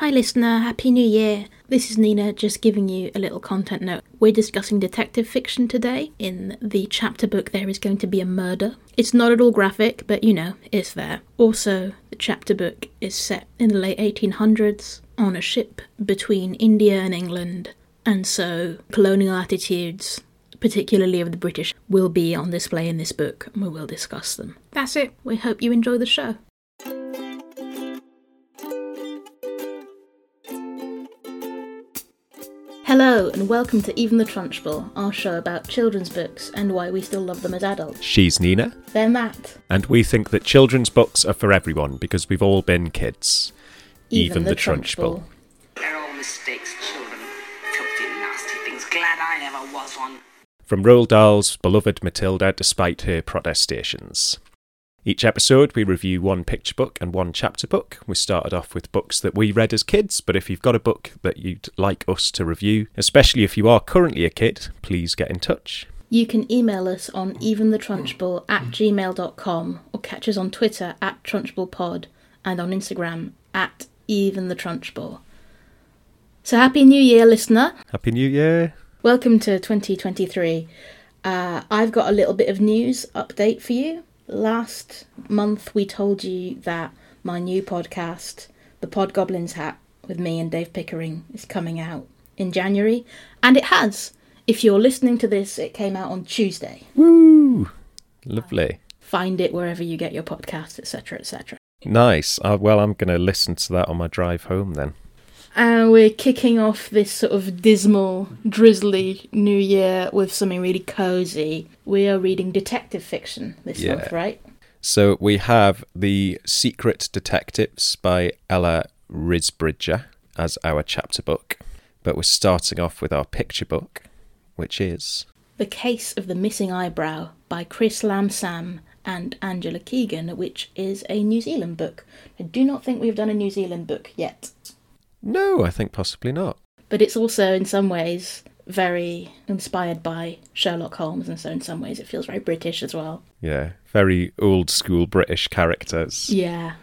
Hi, listener. Happy New Year. This is Nina, just giving you a little content note. We're discussing detective fiction today. In the chapter book, there is going to be a murder. It's not at all graphic, but you know, it's there. Also, the chapter book is set in the late 1800s on a ship between India and England, and so colonial attitudes, particularly of the British, will be on display in this book, and we will discuss them. That's it. We hope you enjoy the show. Hello, and welcome to Even the Trunchbull, our show about children's books and why we still love them as adults. She's Nina, They're Matt, and we think that children's books are for everyone because we've all been kids. Even the Trunchbull. They're all mistakes, children. Filthy, nasty things. Glad I never was one. From Roald Dahl's beloved Matilda despite her protestations. Each episode, we review one picture book and one chapter book. We started off with books that we read as kids, but if you've got a book that you'd like us to review, especially if you are currently a kid, please get in touch. You can email us on eventhetrunchbull at gmail.com or catch us on Twitter at trunchbullpod and on Instagram at eventhetrunchbull. So happy new year, listener. Happy New Year! Welcome to 2023. Uh, I've got a little bit of news update for you. Last month, we told you that my new podcast, The Pod Goblin's Hat, with me and Dave Pickering, is coming out in January, and it has. If you're listening to this, it came out on Tuesday. Woo! Lovely. Find it wherever you get your podcast, etc., etc. Nice. Uh, well, I'm going to listen to that on my drive home then. And we're kicking off this sort of dismal, drizzly new year with something really cozy. We are reading detective fiction this Yeah. month, right? So we have The Secret Detectives by Ella Risbridger as our chapter book, but we're starting off with our picture book, which is The Case of the Missing Eyebrow by Chris Lamsam and Angela Keoghan, which is a New Zealand book. I do not think we've done a New Zealand book yet, no, I think possibly not. but it's also in some ways very inspired by Sherlock Holmes, and so in some ways it feels very British as well. Yeah, very old school British characters. Yeah,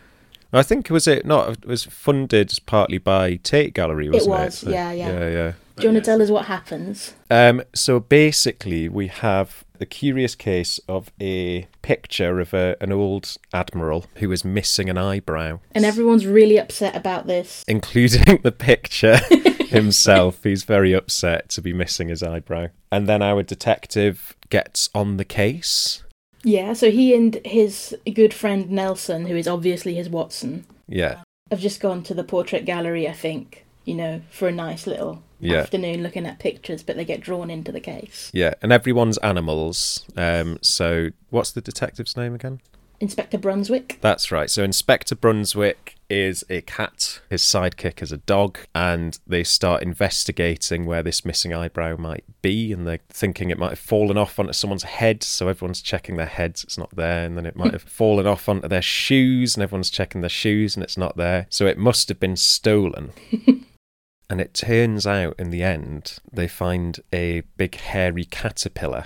I think was it not? It was funded partly by Tate Gallery, wasn't it? was, So- yeah, yeah. yeah, yeah. Do you want to tell us what happens? Um, so basically, we have the curious case of a picture of a, an old admiral who is missing an eyebrow. And everyone's really upset about this. including the picture himself. He's very upset to be missing his eyebrow. And then our detective gets on the case. Yeah, so he and his good friend Nelson, who is obviously his Watson, Yeah. have just gone to the portrait gallery, I think, you know, for a nice little Yeah. afternoon looking at pictures, but they get drawn into the case. Yeah. And everyone's animals. Um, so what's the detective's name again? Inspector Brunswick. That's right. So Inspector Brunswick is a cat. His sidekick is a dog, and they start investigating where this missing eyebrow might be, and they're thinking it might have fallen off onto someone's head. So everyone's checking their heads, it's not there, and then it might have fallen off onto their shoes, and everyone's checking their shoes, and it's not there. So it must have been stolen. And it turns out in the end, they find a big hairy caterpillar.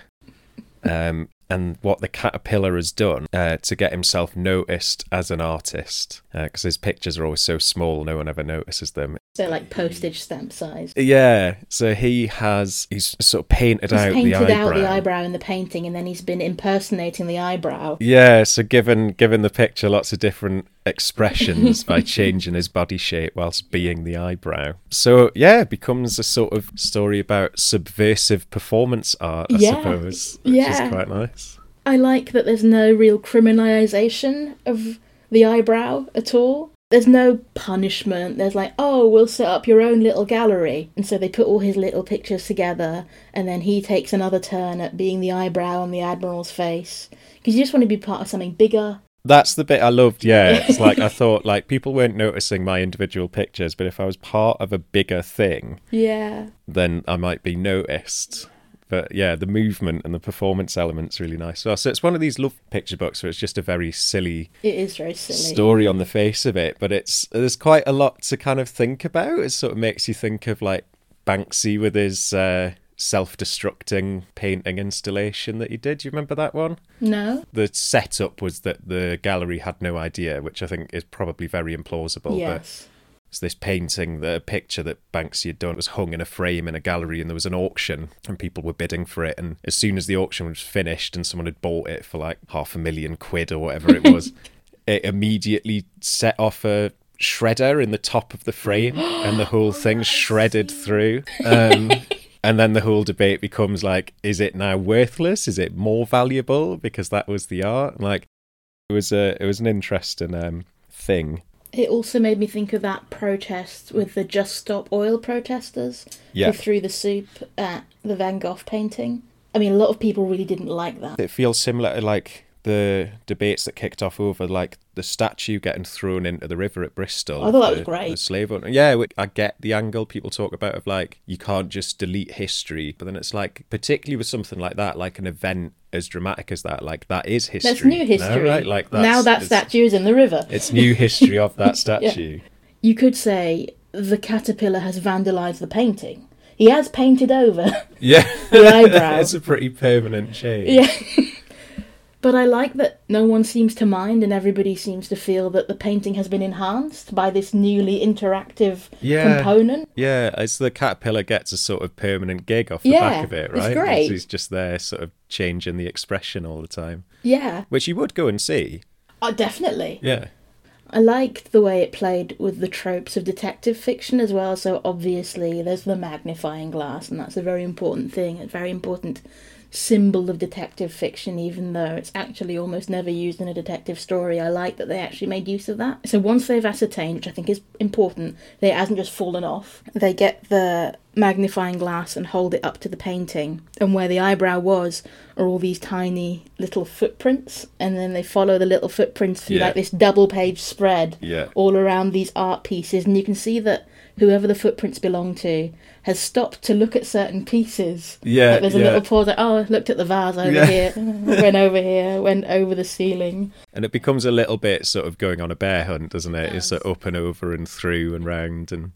Um, and what the caterpillar has done uh, to get himself noticed as an artist, because his pictures are always so small, no one ever notices them. So like postage stamp size. Yeah, so he has, he's sort of painted He's out painted the eyebrow. out the eyebrow in the painting, and then he's been impersonating the eyebrow. Yeah, so given given the picture lots of different expressions by changing his body shape whilst being the eyebrow. So yeah, it becomes a sort of story about subversive performance art, I Yeah, suppose. Which yeah. is quite nice. I like that there's no real criminalization of the eyebrow at all. There's no punishment. There's like, oh, we'll set up your own little gallery. And so they put all his little pictures together, and then he takes another turn at being the eyebrow on the Admiral's face. Because you just want to be part of something bigger. That's the bit I loved. Yeah, it's like I thought like people weren't noticing my individual pictures, but if I was part of a bigger thing, Yeah. then I might be noticed. But yeah, the movement and the performance element's really nice. So, so it's one of these love picture books where it's just a very silly It is very silly. story on the face of it, but it's there's quite a lot to kind of think about. It sort of makes you think of like Banksy with his uh, self-destructing painting installation that he did. Do you remember that one? No? The setup was that the gallery had no idea, which I think is probably very implausible. yes. It's this painting, the picture that Banksy had done was hung in a frame in a gallery, and there was an auction, and people were bidding for it. And as soon as the auction was finished, and someone had bought it for like half a million quid or whatever it was, it immediately set off a shredder in the top of the frame, and the whole thing shredded through. Um, and then the whole debate becomes like, is it now worthless? Is it more valuable because that was the art? Like, it was a it was an interesting um, thing. It also made me think of that protest with the Just Stop Oil protesters Yeah. who threw the soup at the Van Gogh painting. I mean, a lot of people really didn't like that. It feels similar to like the debates that kicked off over like the statue getting thrown into the river at Bristol. I thought that the- was great. The slave owner. Yeah, I get the angle people talk about of like you can't just delete history, but then it's like particularly with something like that, like an event as dramatic as that, like that is history. That's new No, history. right? Like now that statue is in the river. It's new history of that statue. You could say the caterpillar has vandalised the painting. He has painted over Yeah, the eyebrow. it's a pretty permanent change. Yeah. But I like that no one seems to mind and everybody seems to feel that the painting has been enhanced by this newly interactive Yeah. component. Yeah, as the caterpillar gets a sort of permanent gig off the Yeah, back of it, right? it's great. He's just there, sort of changing the expression all the time, Yeah, which you would go and see. uh, definitely. Yeah, I liked the way it played with the tropes of detective fiction as well. So obviously, there's the magnifying glass, and that's a very important thing, a very important symbol of detective fiction, even though it's actually almost never used in a detective story. I like that they actually made use of that. So once they've ascertained, which I think is important, that it hasn't just fallen off, they get the magnifying glass and hold it up to the painting, and where the eyebrow was are all these tiny little footprints, and then they follow the little footprints through Yeah. like this double page spread yeah, all around these art pieces, and you can see that whoever the footprints belong to has stopped to look at certain pieces. yeah. Like there's a yeah. little pause, like, oh, I looked at the vase over Yeah. here, went over here, went over the ceiling. And it becomes a little bit sort of going on a bear hunt, doesn't it? It It's does. sort of up and over and through and round. And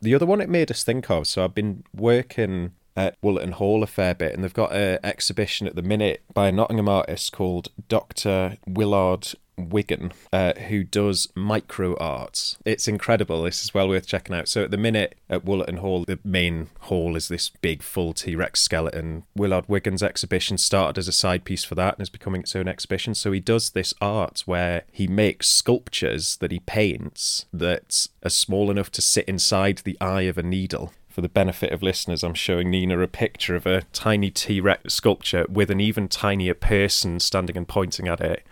the other one it made us think of. So I've been working at Wollaton Hall a fair bit, and they've got an exhibition at the minute by a Nottingham artist called Dr. Willard Wigan, uh, who does micro arts. It's incredible. This is well worth checking out. So at the minute at Wollaton Hall, the main hall is this big full T Rex skeleton. Willard Wigan's exhibition started as a side piece for that and is becoming its own exhibition. So he does this art where he makes sculptures that he paints that are small enough to sit inside the eye of a needle. For the benefit of listeners, I'm showing Nina a picture of a tiny T Rex sculpture with an even tinier person standing and pointing at it,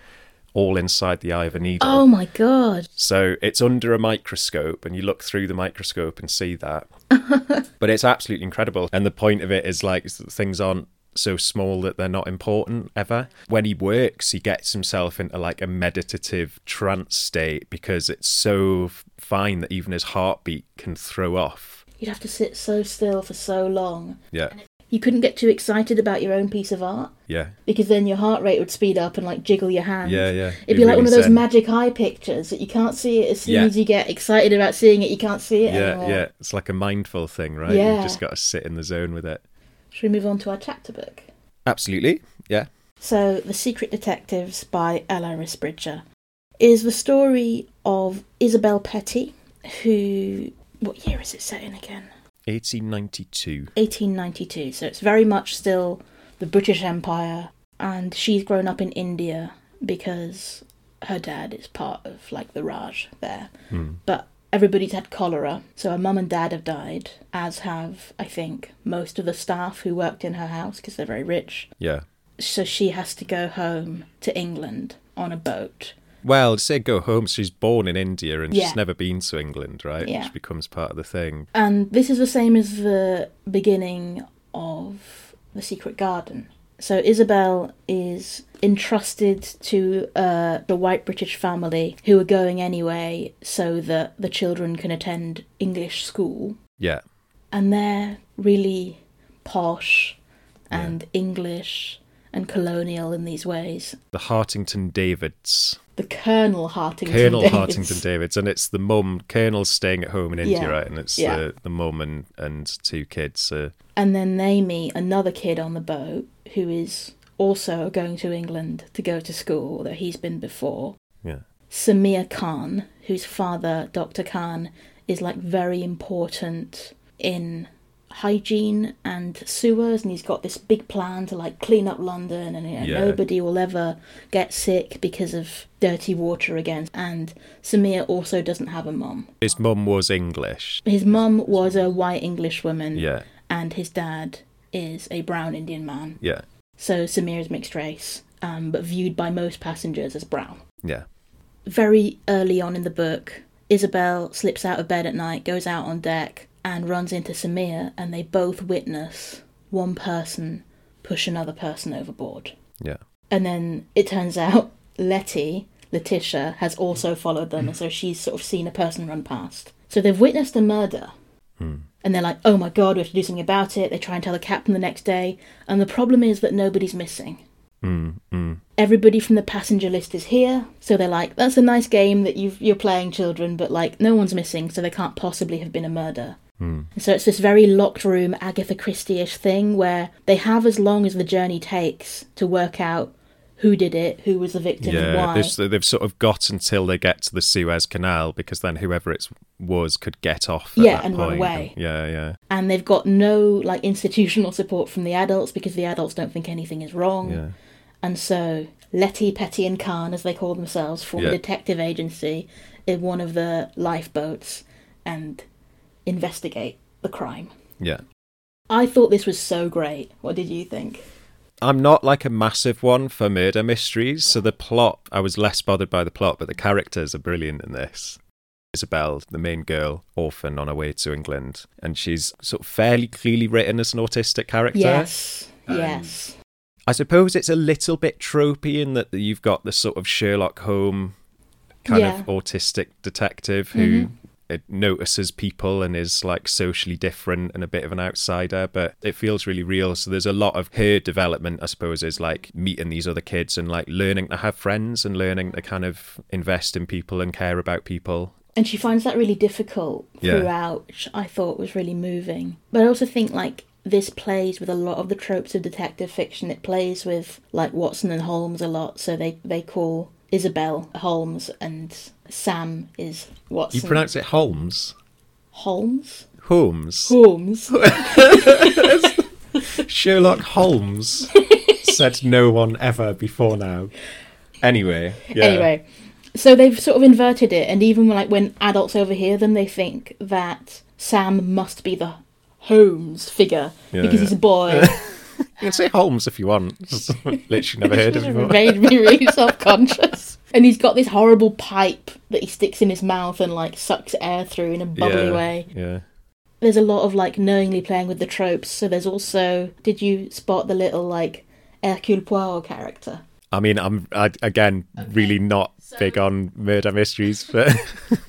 all inside the eye of a needle. Oh my god. So it's under a microscope, and you look through the microscope and see that. but it's absolutely incredible. And the point of it is like things aren't so small that they're not important ever. When he works, he gets himself into like a meditative trance state because it's so fine that even his heartbeat can throw off. You'd have to sit so still for so long. Yeah. You couldn't get too excited about your own piece of art Yeah. because then your heart rate would speed up and like jiggle your hand. Yeah, yeah. It'd be like one of those zen. magic eye pictures that you can't see it as soon Yeah. as you get excited about seeing it. You can't see it Yeah, anymore. yeah. It's like a mindful thing, right? Yeah. You've just got to sit in the zone with it. Should we move on to our chapter book? Absolutely. Yeah. So, The Secret Detectives by Ella Risbridger is the story of Isabel Petty, who. What year is it set in again? 1892. 1892. So, it's very much still the British Empire, and she's grown up in India because her dad is part of, like, the Raj there. Hmm. But everybody's had cholera, so her mum and dad have died, as have, I think, most of the staff who worked in her house because they're very rich. Yeah. so she has to go home to England on a boat. Well, say go home. She's born in India and Yeah. she's never been to England, right? Yeah. Which becomes part of the thing. And this is the same as the beginning of The Secret Garden. So Isabel is entrusted to uh, the white British family who are going anyway so that the children can attend English school. Yeah. And they're really posh and English and colonial in these ways. The Hartington Davids. The Colonel Hartington Colonel Davies. Hartington Davids. And it's the mum. Colonel's staying at home in India, Yeah. right? And it's Yeah. the, the mum and, and two kids. Uh, And then they meet another kid on the boat who is also going to England to go to school, although he's been before. yeah. Samir Khan, whose father, Dr. Khan, is like very important in hygiene and sewers and he's got this big plan to like clean up London and you know, Yeah. nobody will ever get sick because of dirty water again and Samir also doesn't have a mum. His mum was English. His mum was a white English woman Yeah, and his dad is a brown Indian man. yeah, So Samir is mixed race um, but viewed by most passengers as brown. yeah, very early on in the book, Isabel slips out of bed at night, goes out on deck, and runs into Samir, and they both witness one person push another person overboard. yeah. And then it turns out Letty, Letitia, has also followed them, and so she's sort of seen a person run past. So they've witnessed a murder. And they're like, oh my god, we have to do something about it. They try and tell the captain the next day. And the problem is that nobody's missing Mm, mm. everybody from the passenger list is here. So they're like, that's a nice game that you've, you're playing, children, but like, no one's missing, so there can't possibly have been a murder. Mm. And so it's this very locked room, Agatha Christie ish thing where they have as long as the journey takes to work out who did it, who was the victim, and Yeah, why. they've, they've sort of got until they get to the Suez Canal because then whoever it was could get off. At Yeah, that and run point. away. Yeah, yeah, And they've got no like institutional support from the adults because the adults don't think anything is wrong. yeah. And so Letty, Petty, and Khan, as they call themselves, form Yeah. a detective agency in one of the lifeboats and investigate the crime. Yeah. I thought this was so great. What did you think? I'm not like a massive one for murder mysteries, so the plot, I was less bothered by the plot, but the characters are brilliant in this. Isabel, the main girl, orphan on her way to England, and she's sort of fairly clearly written as an autistic character. Yes. Um, yes. I suppose it's a little bit tropey in that you've got the sort of Sherlock Holmes kind Yeah. of autistic detective who Mhm. Notices people and is like socially different and a bit of an outsider, but it feels really real. So there's a lot of her development, I suppose, is like meeting these other kids and like learning to have friends and learning to kind of invest in people and care about people. And she finds that really difficult throughout, which I thought was really moving. But I also think like this plays with a lot of the tropes of detective fiction. It plays with like Watson and Holmes a lot. So they they call Isabel Holmes and Sam is Watson. You pronounce it Holmes? Holmes? Holmes. Holmes. Sherlock Holmes said no one ever before now. Anyway, yeah. Anyway, so they've sort of inverted it, and even like when adults overhear them, they think that Sam must be the Holmes figure Yeah, because yeah. he's a boy. You can say Holmes if you want. Literally never heard of him. made me really self-conscious. And he's got this horrible pipe that he sticks in his mouth and like sucks air through in a bubbly yeah, way. Yeah. There's a lot of like knowingly playing with the tropes. So there's also, did you spot the little like Hercule Poirot character? I mean, I'm I, again really not big on murder mysteries, but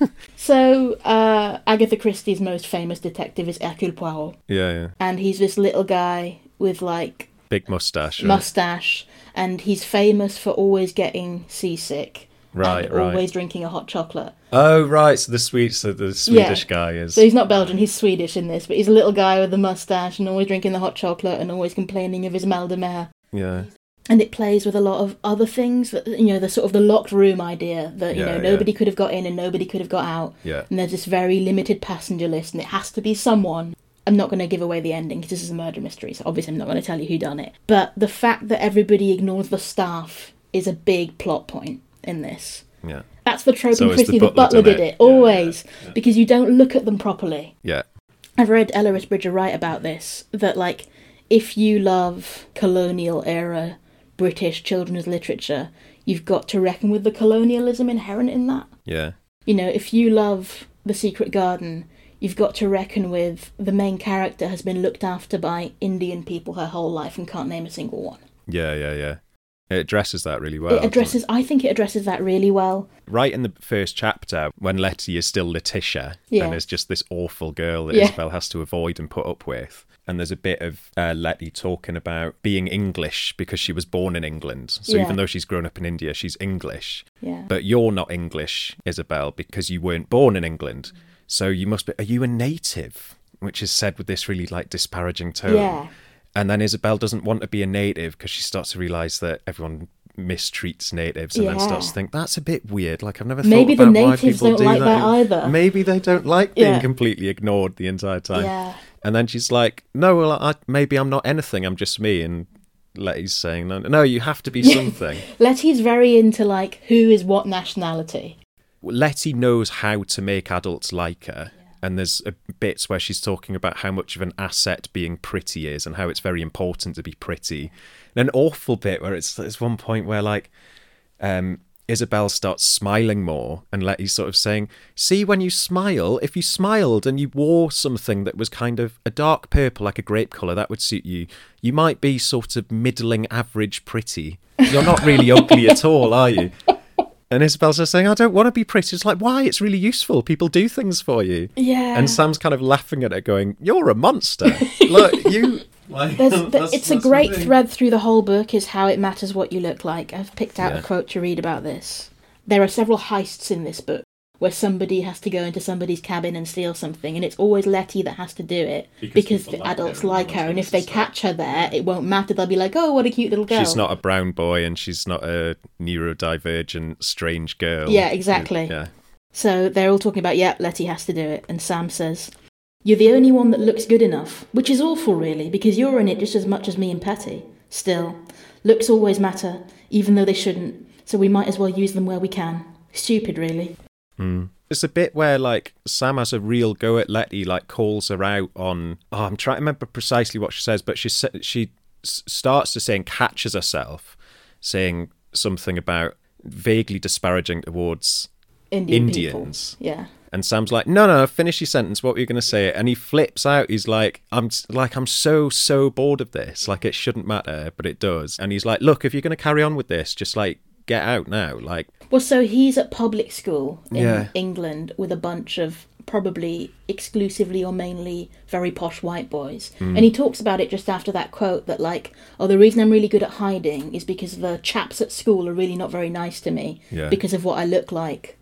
So uh, Agatha Christie's most famous detective is Hercule Poirot, yeah, yeah. and he's this little guy with like Big mustache. Right, mustache, and he's famous for always getting seasick. right. right. always drinking a hot chocolate. Oh, right. So the sweet, so the Swedish guy is. So he's not Belgian, he's Swedish in this, but he's a little guy with a mustache and always drinking the hot chocolate and always complaining of his mal de mer. yeah, And it plays with a lot of other things that, you know, the sort of the locked room idea that, you Yeah, know, yeah. nobody could have got in and nobody could have got out. yeah, And there's this very limited passenger list and it has to be someone. I'm not going to give away the ending because this is a murder mystery, so obviously I'm not going to tell you who done it. But the fact that everybody ignores the staff is a big plot point in this. yeah, That's the trope So in it's the Christie. The, butler did it. it, always. yeah, yeah. Because you don't look at them properly. yeah, I've read Ella Risbridger write about this that like if you love colonial era British children's literature, you've got to reckon with the colonialism inherent in that. yeah, You know, if you love The Secret Garden, you've got to reckon with the main character has been looked after by Indian people her whole life and can't name a single one. yeah, yeah, yeah. It addresses that really well. it addresses I think it addresses that really well. right in the first chapter when Letty is still Letitia Yeah. and is just this awful girl that Yeah. Isabel has to avoid and put up with. And there's a bit of uh, Letty talking about being English because she was born in England. So Yeah. even though she's grown up in India, she's English. Yeah. But you're not English, Isabel, because you weren't born in England. So you must be. Are you a native? Which is said with this really like disparaging tone. Yeah. And then Isabel doesn't want to be a native because she starts to realise that everyone mistreats natives and then starts to think that's a bit weird. Like I've never Maybe thought the about why natives people don't do like that. that either. Maybe they don't like being Yeah. completely ignored the entire time. Yeah. And then she's like, "No, well, I, maybe I'm not anything. I'm just me." And Letty's saying, "No, no, you have to be something." Letty's very into like who is what nationality. Letty knows how to make adults like her. And there's a bits where she's talking about how much of an asset being pretty is and how it's very important to be pretty. And an awful bit where it's there's one point where like um Isabel starts smiling more and Letty's sort of saying, See when you smile, if you smiled and you wore something that was kind of a dark purple like a grape colour, that would suit you. You might be sort of middling average pretty. You're not really ugly at all, are you? And Isabel's just saying, I don't want to be pretty. It's like, why? It's really useful. People do things for you. Yeah. And Sam's kind of laughing at it, going, You're a monster. Look, you. Like, There's, that's- it's a that's the great thing. thread through the whole book is how it matters what you look like. I've picked out Yeah. a quote to read about this. There are several heists in this book where somebody has to go into somebody's cabin and steal something, and it's always Letty that has to do it Because because, the like adults and like her, and if they suspect. catch her there, it won't matter. They'll be like, "Oh, what a cute little girl." She's not a brown boy and she's not a neurodivergent, strange girl. Yeah, exactly. Yeah. So they're all talking about, yep, Letty has to do it. And Sam says, You're the only one that looks good enough, which is awful, really, because you're in it just as much as me and Petty. Still, looks always matter, even though they shouldn't, so we might as well use them where we can. Stupid, really. Mm. It's a bit where like Sam has a real go at Letty, like calls her out on. Oh, I'm trying to remember precisely what she says, but she she starts to say and catches herself saying something about vaguely disparaging towards Indian Indians. people. Yeah. And Sam's like, no, no, finish your sentence. What were you going to say? And he flips out. He's like, I'm like, I'm so so bored of this. Like, it shouldn't matter, but it does. And he's like, look, if you're going to carry on with this, just like get out now. Like, Well, so he's at public school in Yeah. England with a bunch of probably exclusively or mainly very posh white boys. Hmm. And he talks about it just after that quote that, like, oh, the reason I'm really good at hiding is because the chaps at school are really not very nice to me Yeah. because of what I look like,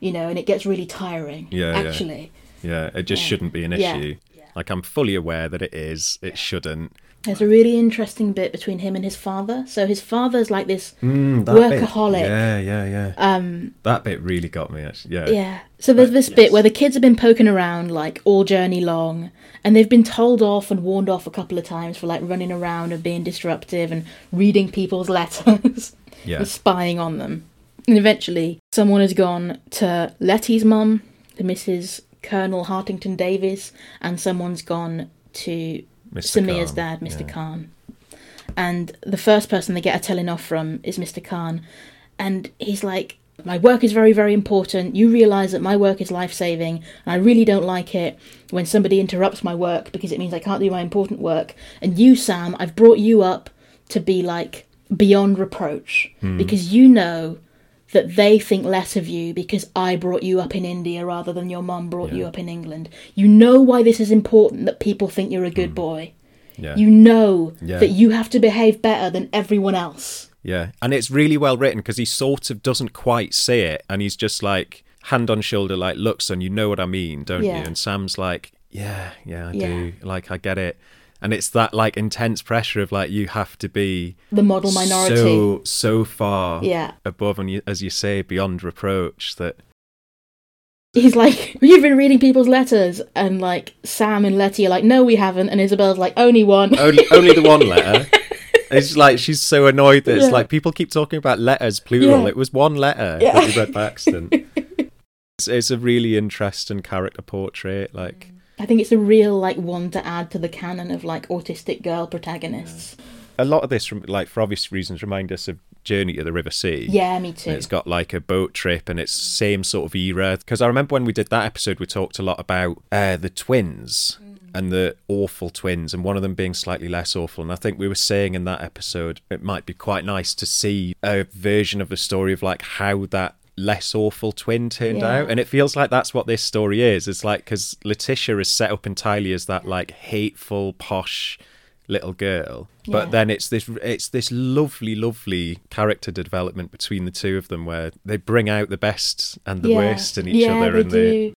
you know, and it gets really tiring, Yeah, yeah. actually. yeah, it just Yeah. shouldn't be an Yeah. issue. Like, I'm fully aware that it is. It shouldn't. There's a really interesting bit between him and his father. So his father's like this Mm, workaholic. Bit, yeah, yeah, yeah. Um, that bit really got me. Actually, yeah. Yeah. So there's this bit where the kids have been poking around like all journey long, and they've been told off and warned off a couple of times for like running around and being disruptive and reading people's letters Yeah. and spying on them. And eventually, someone has gone to Letty's mum, the Mrs. Colonel Hartington Davis, and someone's gone to Mr. Samir's Khan, dad, Mr. yeah. Khan. And the first person they get a telling off from is Mr. Khan. And he's like, My work is very, very important. You realise that my work is life saving, and I really don't like it when somebody interrupts my work because it means I can't do my important work. And you, Sam, I've brought you up to be like beyond reproach Hmm. because you know that they think less of you because I brought you up in India rather than your mum brought you up in England. You know why this is important that people think you're a good boy. Hmm. Yeah. You know Yeah. that you have to behave better than everyone else. Yeah, and it's really well written because he sort of doesn't quite say it, and he's just like hand on shoulder, like, "Look, son, you know what I mean, don't Yeah. you?" And Sam's like, "Yeah, yeah, I Yeah. do. Like, I get it." And it's that like intense pressure of like you have to be The model minority. so so far Yeah. above and you, as you say beyond reproach that He's like, You've been reading people's letters. And like, Sam and Letty are like, No, we haven't. And Isabel's like, Only one. only only the one letter. It's like she's so annoyed that it's Yeah. like people keep talking about letters plural. Yeah. It was one letter Yeah. that we read by accident. it's, it's a really interesting character portrait. Like I think it's a real like one to add to the canon of like autistic girl protagonists. a lot of this, like for obvious reasons, remind us of Journey to the River Sea. Yeah, me too. And it's got like a boat trip and it's same sort of era. Because I remember when we did that episode, we talked a lot about uh, the twins and the awful twins, and one of them being slightly less awful. And I think we were saying in that episode, it might be quite nice to see a version of the story of like how that less awful twin turned Yeah. out and it feels like that's what this story is it's like because letitia is set up entirely as that like hateful posh little girl Yeah. but then it's this it's this lovely lovely character development between the two of them where they bring out the best and the Yeah. worst in each other they and do. they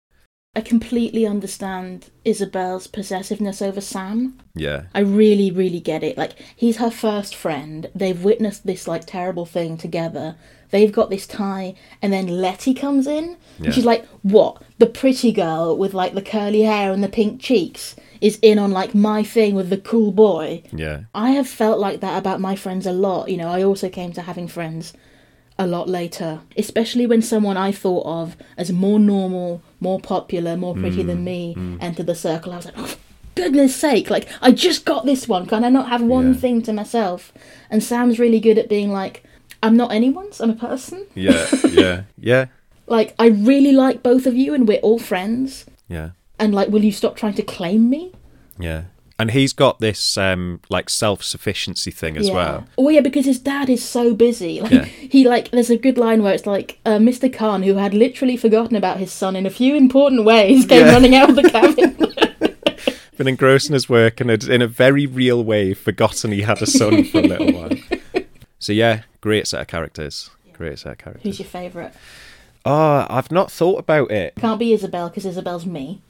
I completely understand Isabel's possessiveness over Sam. Yeah. I really, really get it. Like, he's her first friend. They've witnessed this, like, terrible thing together. They've got this tie, and then Letty comes in. Yeah. And she's like, What? The pretty girl with, like, the curly hair and the pink cheeks is in on, like, my thing with the cool boy. Yeah. I have felt like that about my friends a lot. You know, I also came to having friends a lot later, especially when someone I thought of as more normal, more popular, more pretty than mm, me mm. entered the circle. I was like, oh, goodness sake, like, I just got this one. Can I not have one Yeah. thing to myself? And Sam's really good at being like, I'm not anyone's, I'm a person. Yeah. Yeah. Yeah. Like, I really like both of you and we're all friends. Yeah. And, like, will you stop trying to claim me? Yeah. And he's got this um like self sufficiency thing as Yeah. well. Oh yeah, because his dad is so busy. Like Yeah. he like there's a good line where it's like uh, Mr. Khan, who had literally forgotten about his son in a few important ways, came Yeah. running out of the cabin. Been engrossed in his work and had, in a very real way forgotten he had a son for a little while. So yeah, great set of characters. Great set of characters. Who's your favourite? Oh, I've not thought about it. Can't be Isabel because Isabel's me.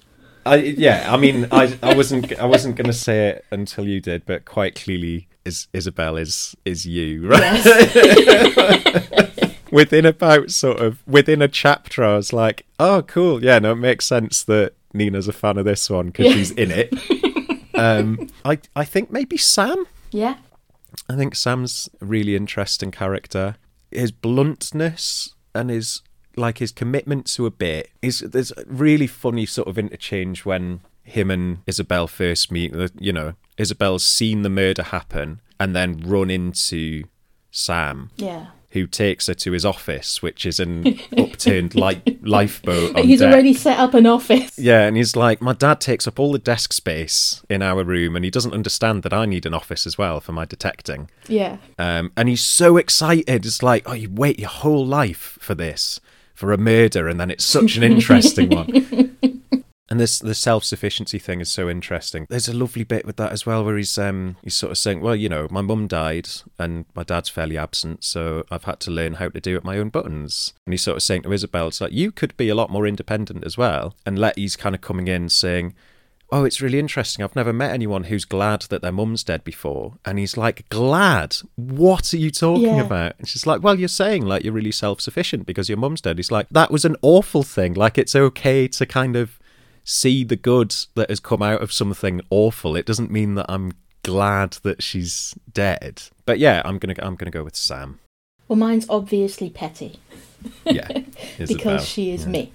I, yeah, I mean, I, I wasn't, I wasn't going to say it until you did, but quite clearly, is Isabel is is you, right? Yes. within about sort of within a chapter, I was like, oh, cool, yeah, no, it makes sense that Nina's a fan of this one because Yeah. she's in it. Um, I, I think maybe Sam. yeah. I think Sam's a really interesting character. His bluntness and his like his commitment to a bit is there's really funny sort of interchange when him and Isabel first meet. You know, Isabel's seen the murder happen and then run into Sam, Yeah. Who takes her to his office, which is an upturned light lifeboat. He's deck. already set up an office. Yeah, and he's like, My dad takes up all the desk space in our room, and he doesn't understand that I need an office as well for my detecting. Yeah. Um, and he's so excited. It's like, oh, you wait your whole life for this, for a murder, and then it's such an interesting one. And this the self sufficiency thing is so interesting. There's a lovely bit with that as well, where he's um he's sort of saying, well, you know, my mum died and my dad's fairly absent, so I've had to learn how to do it my own buttons. And he's sort of saying to Isabel, it's like you could be a lot more independent as well. And Letty's kind of coming in saying, oh, it's really interesting. I've never met anyone who's glad that their mum's dead before. And he's like, glad? What are you talking Yeah. about? And she's like, well, you're saying like you're really self sufficient because your mum's dead. He's like, that was an awful thing. Like, it's okay to kind of see the good that has come out of something awful. It doesn't mean that I'm glad that she's dead. But yeah, I'm gonna I'm gonna go with Sam. Well, mine's obviously petty Yeah, because she is Yeah. me.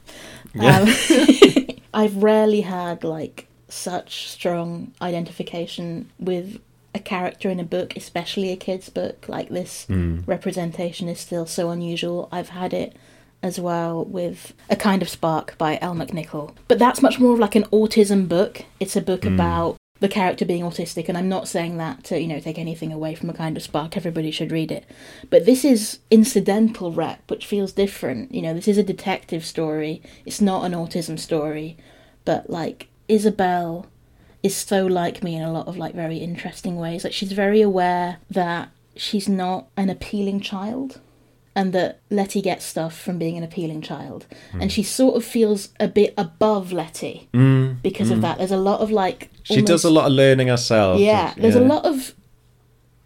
Yeah. Um, I've rarely had like such strong identification with a character in a book, especially a kid's book. Like this Hmm. representation is still so unusual. I've had it as well with A Kind of Spark by Elle McNicoll. But that's much more of like an autism book. It's a book hmm. about the character being autistic, and I'm not saying that to, you know, take anything away from A Kind of Spark. Everybody should read it. But this is incidental rep, which feels different. You know, this is a detective story. It's not an autism story. But like Isabel is so like me in a lot of like very interesting ways. Like she's very aware that she's not an appealing child and that Letty gets stuff from being an appealing child. Hmm. And she sort of feels a bit above Letty because of that. There's a lot of like Hmm. She does a lot of learning herself. yeah, there's a lot of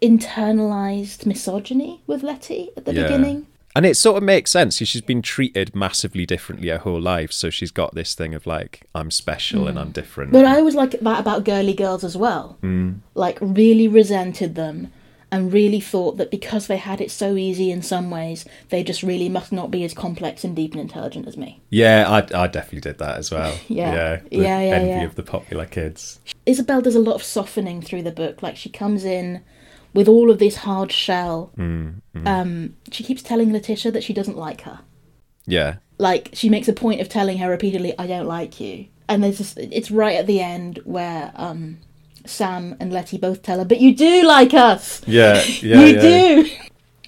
internalized misogyny with Letty at the Yeah. beginning. And it sort of makes sense. She's been treated massively differently her whole life, so she's got this thing of like, I'm special and I'm different. But I always like that about girly girls as well. Mm. Like, really resented them and really thought that because they had it so easy in some ways, they just really must not be as complex and deep and intelligent as me. yeah, I, I definitely did that as well. Yeah. yeah, the Yeah, yeah, envy yeah. of the popular kids. Isabel does a lot of softening through the book. Like, she comes in with all of this hard shell. Mm, Um, she keeps telling Letitia that she doesn't like her. Yeah, like she makes a point of telling her repeatedly i don't like you and there's just it's right at the end where um sam and letty both tell her but you do like us yeah, yeah. you yeah. do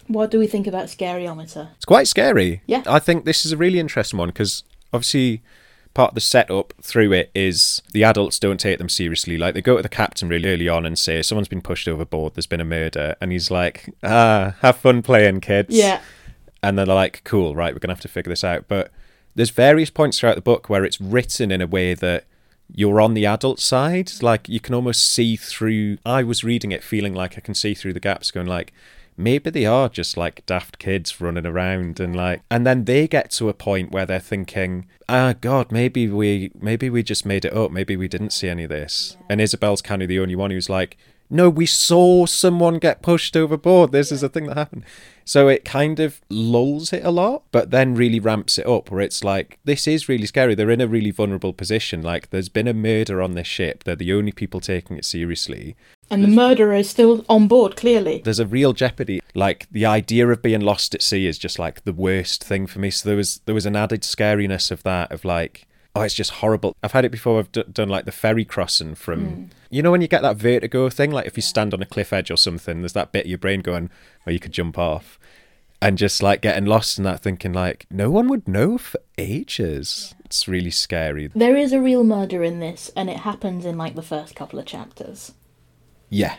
what do we think about scaryometer It's quite scary. Yeah. I think this is a really interesting one because obviously part of the setup through it is the adults don't take them seriously. Like they go to the captain really early on and say, Someone's been pushed overboard, there's been a murder. And he's like, Ah, have fun playing, kids. yeah And then they're like, Cool, right, we're going to have to figure this out. But there's various points throughout the book where it's written in a way that you're on the adult side. Like you can almost see through. I was reading it feeling like I can see through the gaps, going like, maybe they are just like daft kids running around and like and then they get to a point where they're thinking ah god maybe we maybe we just made it up maybe we didn't see any of this and isabel's kind of the only one who's like no we saw someone get pushed overboard. This is a thing that happened. So it kind of lulls it a lot but then really ramps it up where it's like this is really scary. They're in a really vulnerable position. Like there's been a murder on this ship. They're the only people taking it seriously. And the murderer is still on board, clearly. there's a real jeopardy. Like the idea of being lost at sea is just like the worst thing for me. So there was there was an added scariness of that of like oh it's just horrible. I've had it before. I've d- done like the ferry crossing from hmm. you know when you get that vertigo thing like if you stand on a cliff edge or something there's that bit of your brain going oh you could jump off and just like getting lost in that thinking like no one would know for ages. It's really scary. There is a real murder in this, and it happens in like the first couple of chapters. Yeah.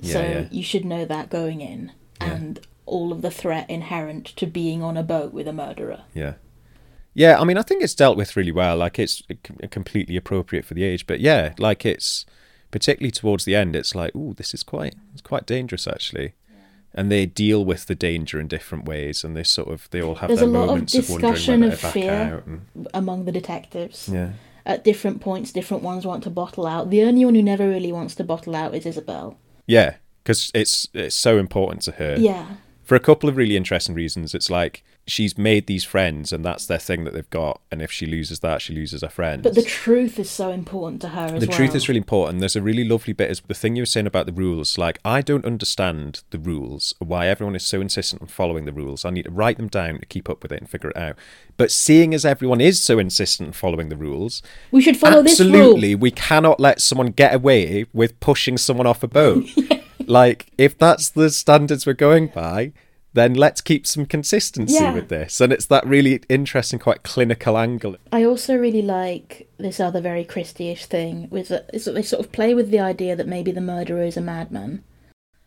Yeah, so yeah. you should know that going in, Yeah. and all of the threat inherent to being on a boat with a murderer. Yeah. Yeah, I mean, I think it's dealt with really well. Like, it's completely appropriate for the age. But yeah, like, it's particularly towards the end, it's like, ooh, this is quite, it's quite dangerous actually. And they deal with the danger in different ways, and they sort of, they all have There's their a lot of moments of, discussion of back fear. And, among the detectives. yeah, At different points, different ones want to bottle out. The only one who never really wants to bottle out is Isabel. yeah, because it's it's so important to her. Yeah. For a couple of really interesting reasons. It's like she's made these friends, and that's their thing that they've got. And if she loses that, she loses her friends. But the truth is so important to her as the well. truth is really important. There's a really lovely bit is the thing you were saying about the rules. Like, I don't understand the rules, why everyone is so insistent on following the rules. I need to write them down to keep up with it and figure it out. But seeing as everyone is so insistent on following the rules, We should follow this absolutely, we cannot let someone get away with pushing someone off a boat. Like, if that's the standards we're going by, then let's keep some consistency Yeah. with this. And it's that really interesting, quite clinical angle. I also really like this other very Christie-ish thing with is that they sort of play with the idea that maybe the murderer is a madman,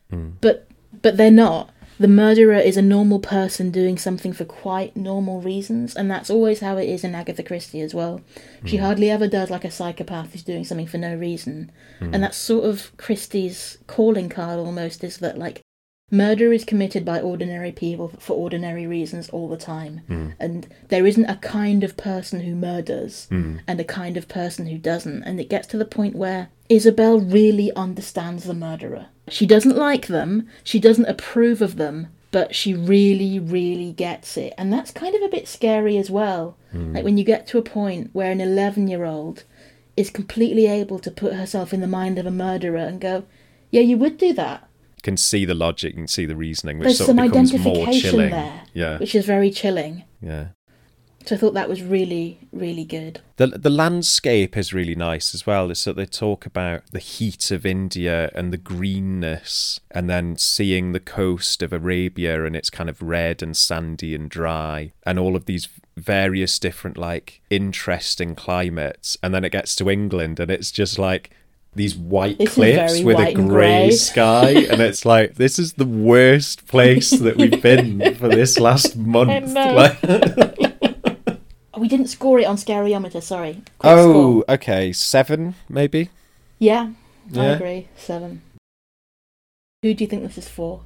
Hmm. but but they're not. The murderer is a normal person doing something for quite normal reasons, and that's always how it is in Agatha Christie as well. She Hmm. hardly ever does like a psychopath who's doing something for no reason, Hmm. and that's sort of Christie's calling card almost is that like murder is committed by ordinary people for ordinary reasons all the time Hmm. and there isn't a kind of person who murders and a kind of person who doesn't and it gets to the point where isabel really understands the murderer. She doesn't like them she doesn't approve of them but she really really gets it. And that's kind of a bit scary as well. Hmm. Like when you get to a point where an 11 year old is completely able to put herself in the mind of a murderer and go yeah you would do that. Can see the logic, can see the reasoning, which there's sort some of becomes more identification chilling. there Yeah, which is very chilling. Yeah. So i thought that was really really good The the landscape is really nice as well. It's that they talk about the heat of India and the greenness, and then seeing the coast of Arabia and it's kind of red and sandy and dry, and all of these various different like interesting climates, and then it gets to England and it's just like these white This cliffs with white a grey grey. sky, and it's like this is the worst place that we've been for this last month. we didn't score it on Scariometer, sorry. Quick Oh, score. okay, seven maybe. Yeah, I Yeah. agree. Seven. Who do you think this is for?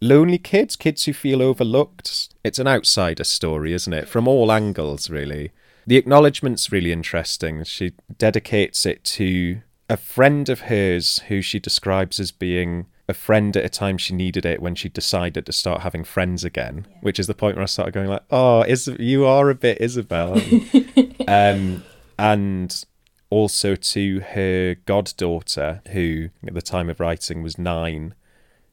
Lonely kids, kids who feel overlooked. It's an outsider story, isn't it? From all angles, really. The acknowledgement's really interesting. She dedicates it to a friend of hers who she describes as being a friend at a time she needed it when she decided to start having friends again, which is the point where I started going like, "Oh, is you are a bit Isabel," um, and also to her goddaughter, who at the time of writing was nine,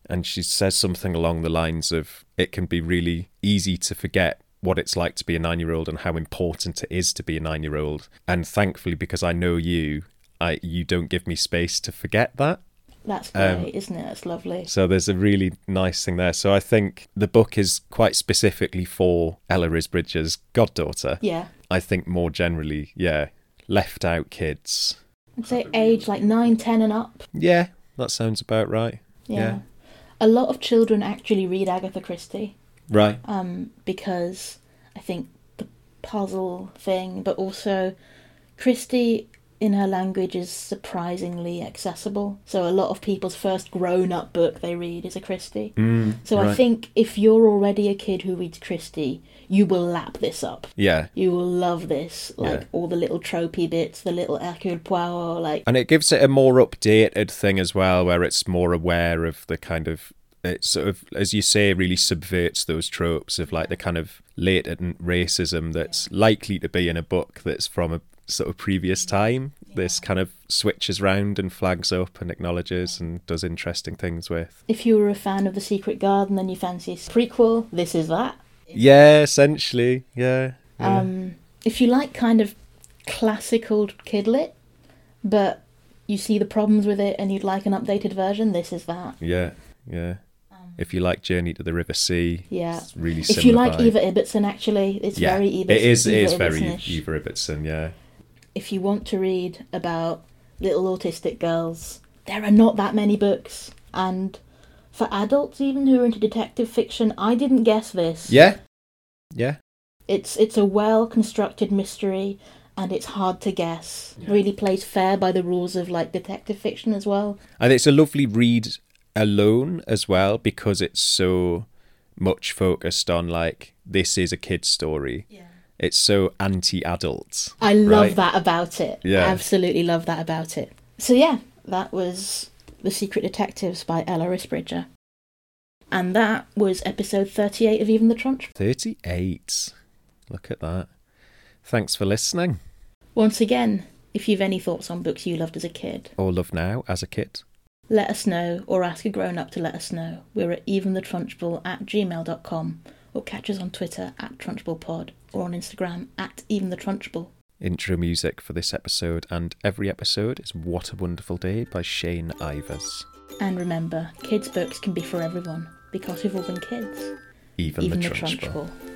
and she says something along the lines of, "It can be really easy to forget." What it's like to be a nine year old and how important it is to be a nine year old. And thankfully, because I know you, I you don't give me space to forget that. That's great, Um, isn't it? That's lovely. So there's a really nice thing there. So I think the book is quite specifically for Ella Risbridger's goddaughter. Yeah. I think more generally, yeah, left out kids. I'd say age like nine, ten, and up. Yeah, that sounds about right. Yeah. Yeah. A lot of children actually read Agatha Christie Right. um, because I think the puzzle thing, but also Christie in her language is surprisingly accessible. So a lot of people's first grown-up book they read is a Christie. Mm, So I think if you're already a kid who reads Christie, you will lap this up. Yeah. You will love this, like Yeah. all the little tropey bits, the little Hercule Poirot, like And it gives it a more updated thing as well, where it's more aware of the kind of it sort of, as you say, really subverts those tropes of like the kind of latent racism that's likely to be in a book that's from a sort of previous time. This kind of switches round and flags up and acknowledges and does interesting things with. if you were a fan of The Secret Garden and you fancy a prequel, this is that. Yeah, essentially. Yeah. yeah. Um, if you like kind of classical kidlit, but you see the problems with it and you'd like an updated version, this is that. yeah. Yeah. If you like Journey to the River Sea, Um, Yeah. it's really If you like vibe. Eva Ibbotson, actually, it's yeah, very Eva. it is. It Eva is very Ibbotson-ish. Eva Ibbotson. Yeah. If you want to read about little autistic girls, there are not that many books, and for adults even who are into detective fiction, I didn't guess this. Yeah. Yeah. It's it's a well constructed mystery and it's hard to guess. Yeah. Really plays fair by the rules of like detective fiction as well. And it's a lovely read alone as well because it's so much focused on like this is a kid's story. Yeah. It's so anti-adult. I love Right. that about it. Yeah. Absolutely love that about it. So yeah, that was The Secret Detectives by Ella Risbridger. And that was episode 38 of Even the Trunch. 38. Look at that. Thanks for listening. Once again, if you've any thoughts on books you loved as a kid, Or love now as a kid. let us know or ask a grown up to let us know. We're at eventhetrunchbull at gmail.com or catch us on Twitter at trunchbullpod or on Instagram at Even the eventhetrunchbull. Intro music for this episode and every episode is What a Wonderful Day by Shane Ivers. And remember, kids' books can be for everyone because we've all been kids. Even, Even the the Trunchbull. Trunchbull.